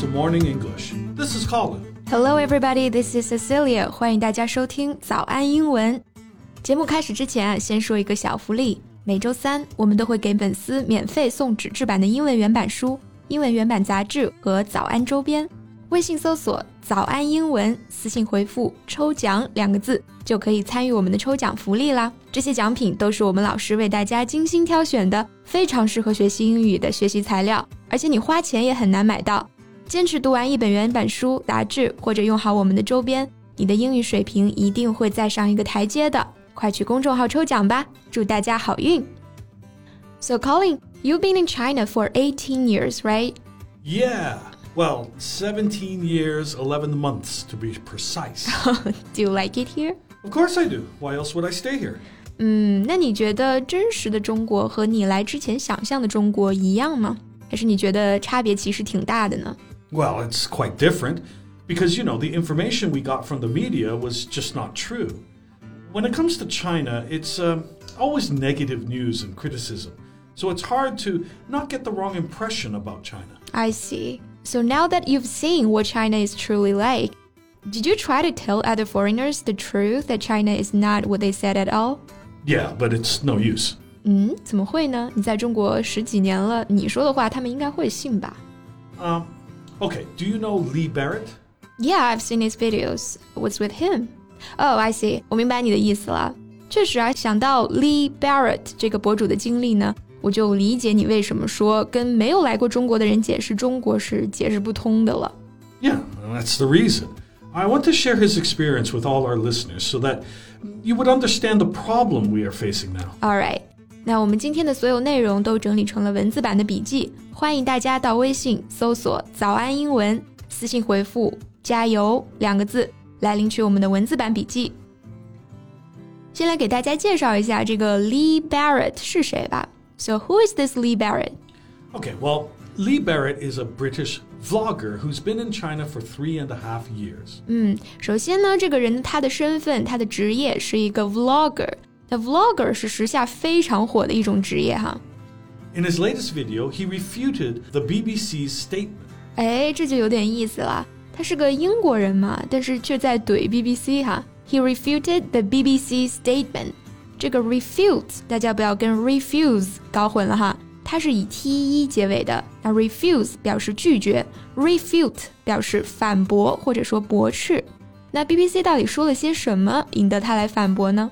to Morning English. This is Colin. Hello, everybody. This is Cecilia. 欢迎大家收听早安英文。节目开始之前啊，先说一个小福利。每周三，我们都会给粉丝免费送纸质版的英文原版书、英文原版杂志和早安周边。微信搜索“早安英文”，私信回复“抽奖”两个字，就可以参与我们的抽奖福利啦。这些奖品都是我们老师为大家精心挑选的，非常适合学习英语的学习材料，而且你花钱也很难买到。坚持读完一本原版书、杂志，或者用好我们的周边，你的英语水平一定会再上一个台阶的。快去公众号抽奖吧，祝大家好运！So Colin, you've been in China for 18 years, right? Yeah, well, 17 years, 11 months to be precise. Do you like it here? of course I do. Why else would I stay here? 嗯，那你觉得真实的中国和你来之前想象的中国一样吗？还是你觉得差别其实挺大的呢 ？Well, it's quite different because, you know, the information we got from the media was just not true. When it comes to China, it's uh, always negative news and criticism. So it's hard to not get the wrong impression about China. I see. So now that you've seen what China is truly like, did you try to tell other foreigners the truth that China is not what they said at all? Yeah, but it's no use. 嗯，怎么会呢？你在中国十几年了，你说的话他们应该会信吧 Um, okay, do you know Lee Barrett? ？Yeah, I've seen his videos. What's with him? Oh, I see. 我明白你的意思了。确实啊，想到 Lee Barrett 这个博主的经历呢，我就理解你为什么说跟没有来过中国的人解释中国是解释不通的了。 Yeah, that's the reason. I want to share his experience with all our listeners so that you would understand the problem we are facing now. All right， 那我们今天的所有内容都整理成了文字版的笔记，欢迎大家到微信搜索“早安英文”，私信回复“加油”两个字来领取我们的文字版笔记。先来给大家介绍一下这个 Lee Barrett 是谁吧。So who is this Lee Barrett? Okay, well, Lee Barrett is a British vlogger who's been in China for three and a half years. 嗯，首先呢，这个人他的身份，他的职业是一个 vlogger。 那 vlogger 是时下非常火的一种职业哈。 In his latest video, he refuted the BBC's statement. 哎，这就有点意思了。他是个英国人嘛，但是却在怼 BBC 哈。He refuted the BBC statement。这个 refute 大家不要跟 refuse 搞混了哈，它是以 te 结尾的。那 refuse 表示拒绝，refute 表示反驳或者说驳斥。那 BBC 到底说了些什么，引得他来反驳呢？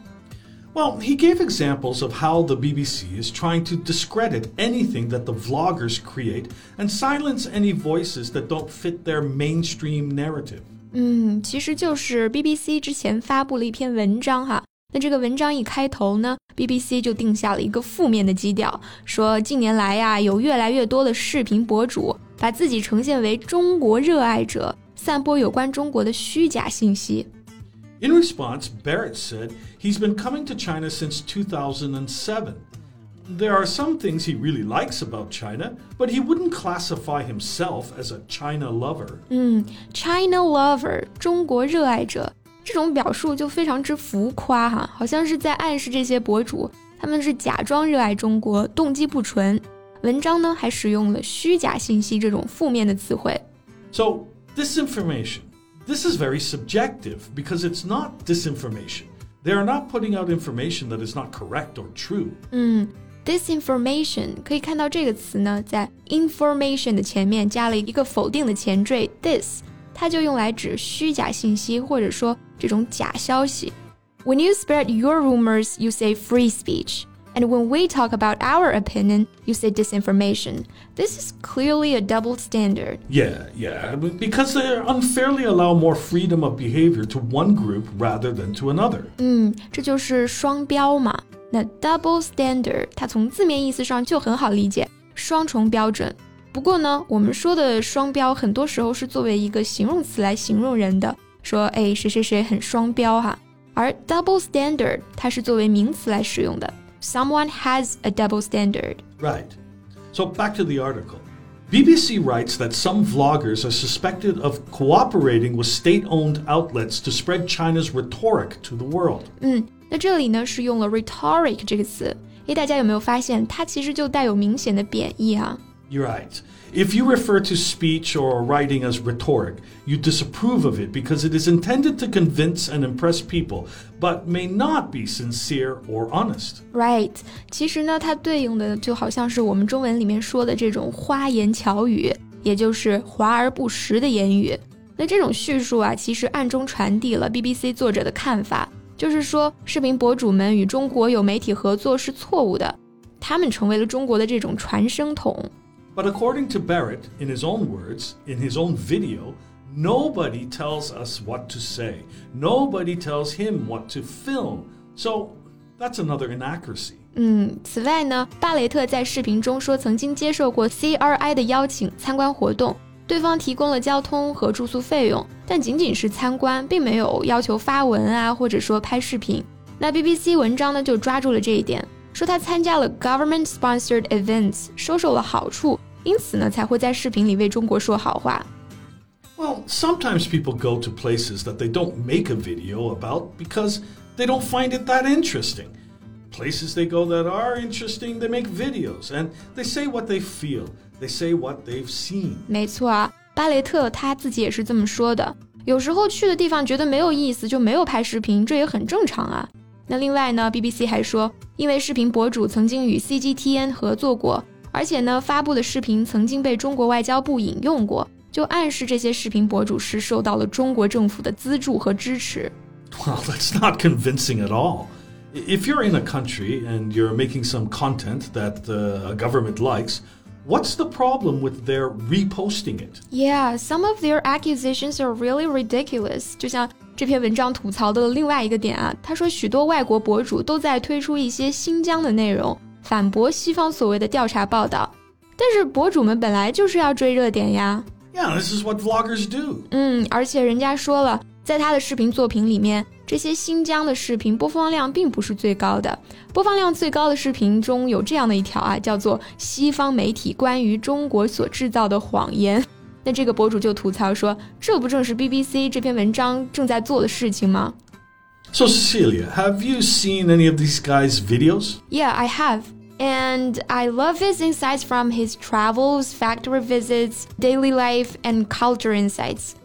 Well, he gave examples of how the BBC is trying to discredit anything that the vloggers create and silence any voices that don't fit their mainstream narrative. 嗯，其实就是 BBC 之前发布了一篇文章哈。那这个文章一开头呢，BBC 就定下了一个负面的基调，说近年来呀，有越来越多的视频博主把自己呈现为中国热爱者，散播有关中国的虚假信息。 In response, Barrett said he's been coming to China since 2007. There are some things he really likes about China, but he wouldn't classify himself as a China lover. 嗯，China lover 中国热爱者这种表述就非常之浮夸哈，好像是在暗示这些博主他们是假装热爱中国，动机不纯。文章呢还使用了虚假信息这种负面的词汇。 So, disinformation. this is very subjective because it's not disinformation. They are not putting out information that is not correct or true. Mm, disinformation. 可以看到这个词呢，在 information 的前面加了一个否定的前缀 dis，它就用来指虚假信息或者说这种假消息。When you spread your rumors, you say free speech. And when we talk about our opinion, you say disinformation. This is clearly a double standard. Yeah, yeah, but because they unfairly allow more freedom of behavior to one group rather than to another. 嗯，这就是双标嘛。那 double standard 它从字面意思上就很好理解，双重标准。不过呢，我们说的双标很多时候是作为一个形容词来形容人的，说哎谁谁谁很双标哈。而 double standard 它是作为名词来使用的 ，someone has a double standard。 Right. So back to the article. BBC writes that some vloggers are suspected of cooperating with state owned outlets to spread China's rhetoric to the world. 嗯，那这里呢是用了 rhetoric 这个词，诶，大家有没有发现它其实就带有明显的贬义啊？ You're right. If you refer to speech or writing as rhetoric, you disapprove of it because it is intended to convince and impress people, but may not be sincere or honest. Right，其实呢，它对应的就好像是我们中文里面说的这种花言巧语，也就是华而不实的言语。那这种叙述啊，其实暗中传递了 BBC 作者的看法，就是说视频博主们与中国有媒体合作是错误的，他们成为了中国的这种传声筒。 but according to Barrett, in his own words, in his own video, nobody tells us what to say. Nobody tells him what to film. So that's another inaccuracy. 嗯，此外呢，巴雷特在视频中说曾经接受过 CRI 的邀请参观活动，对方提供了交通和住宿费用，但仅仅是参观，并没有要求发文啊，或者说拍视频。那 BBC 文章呢就抓住了这一点，说他参加了 government-sponsored events，收受了好处。 因此呢，才会在视频里为中国说好话。Well, sometimes people go to places that they don't make a video about because they don't find it that interesting. Places they go that are interesting, they make videos and they say what they feel. They say what they've seen. 没错啊，巴雷特他自己也是这么说的。有时候去的地方觉得没有意思，就没有拍视频，这也很正常啊。那另外呢，BBC 还说，因为视频博主曾经与 CGTN 合作过。 而且呢，发布的视频曾经被中国外交部引用过，就暗示这些视频博主是受到了中国政府的资助和支持。Well, that's not convincing at all. If you're in a country and you're making some content that the government likes, what's the problem with their reposting it? Yeah, some of their accusations are really ridiculous. 就像这篇文章吐槽的另外一个点啊，他说许多外国博主都在推出一些新疆的内容。 反驳西方所谓的调查报道，但是博主们本来就是要追热点呀。Yeah, this is what vloggers do. 嗯，而且人家说了，在他的视频作品里面，这些新疆的视频播放量并不是最高的。播放量最高的视频中有这样的一条啊，叫做“西方媒体关于中国所制造的谎言”。那这个博主就吐槽说，这不正是 BBC 这篇文章正在做的事情吗？So Cecilia, have you seen any of these guys' videos? Yeah, I have. And I love his insights from his travels, factory visits, daily life, and culture insights.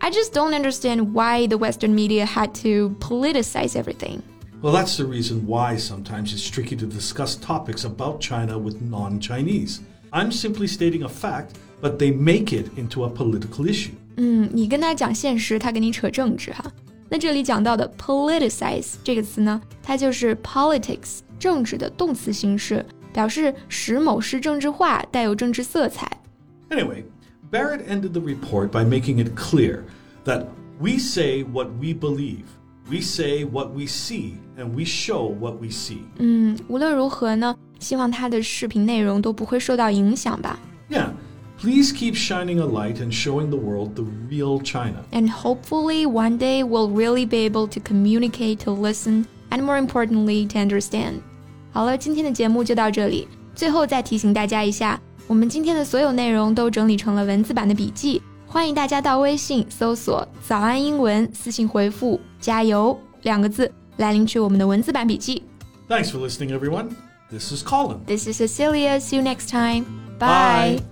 I just don't understand why the Western media had to politicize everything. Well, that's the reason why sometimes it's tricky to discuss topics about China with non Chinese. I'm simply stating a fact, but they make it into a political issue. 嗯，你跟他讲现实，他跟你扯政治哈。那这里讲到的 politicize 这个词呢，它就是 politics 政治的动词形式，表示使某事政治化，带有政治色彩。Anyway, Barrett ended the report by making it clear that we say what we believe, we say what we see, and we show what we see. 嗯，无论如何呢，希望他的视频内容都不会受到影响吧。Yeah. Please keep shining a light and showing the world the real China. And hopefully, one day we'll really be able to communicate, to listen, and more importantly, to understand. 好了，今天的节目就到这里。最后再提醒大家一下，我们今天的所有内容都整理成了文字版的笔记，欢迎大家到微信搜索“早安英文”，私信回复“加油”两个字来领取我们的文字版笔记。Thanks for listening, everyone. This is Colin. This is Cecilia. See you next time. Bye. Bye.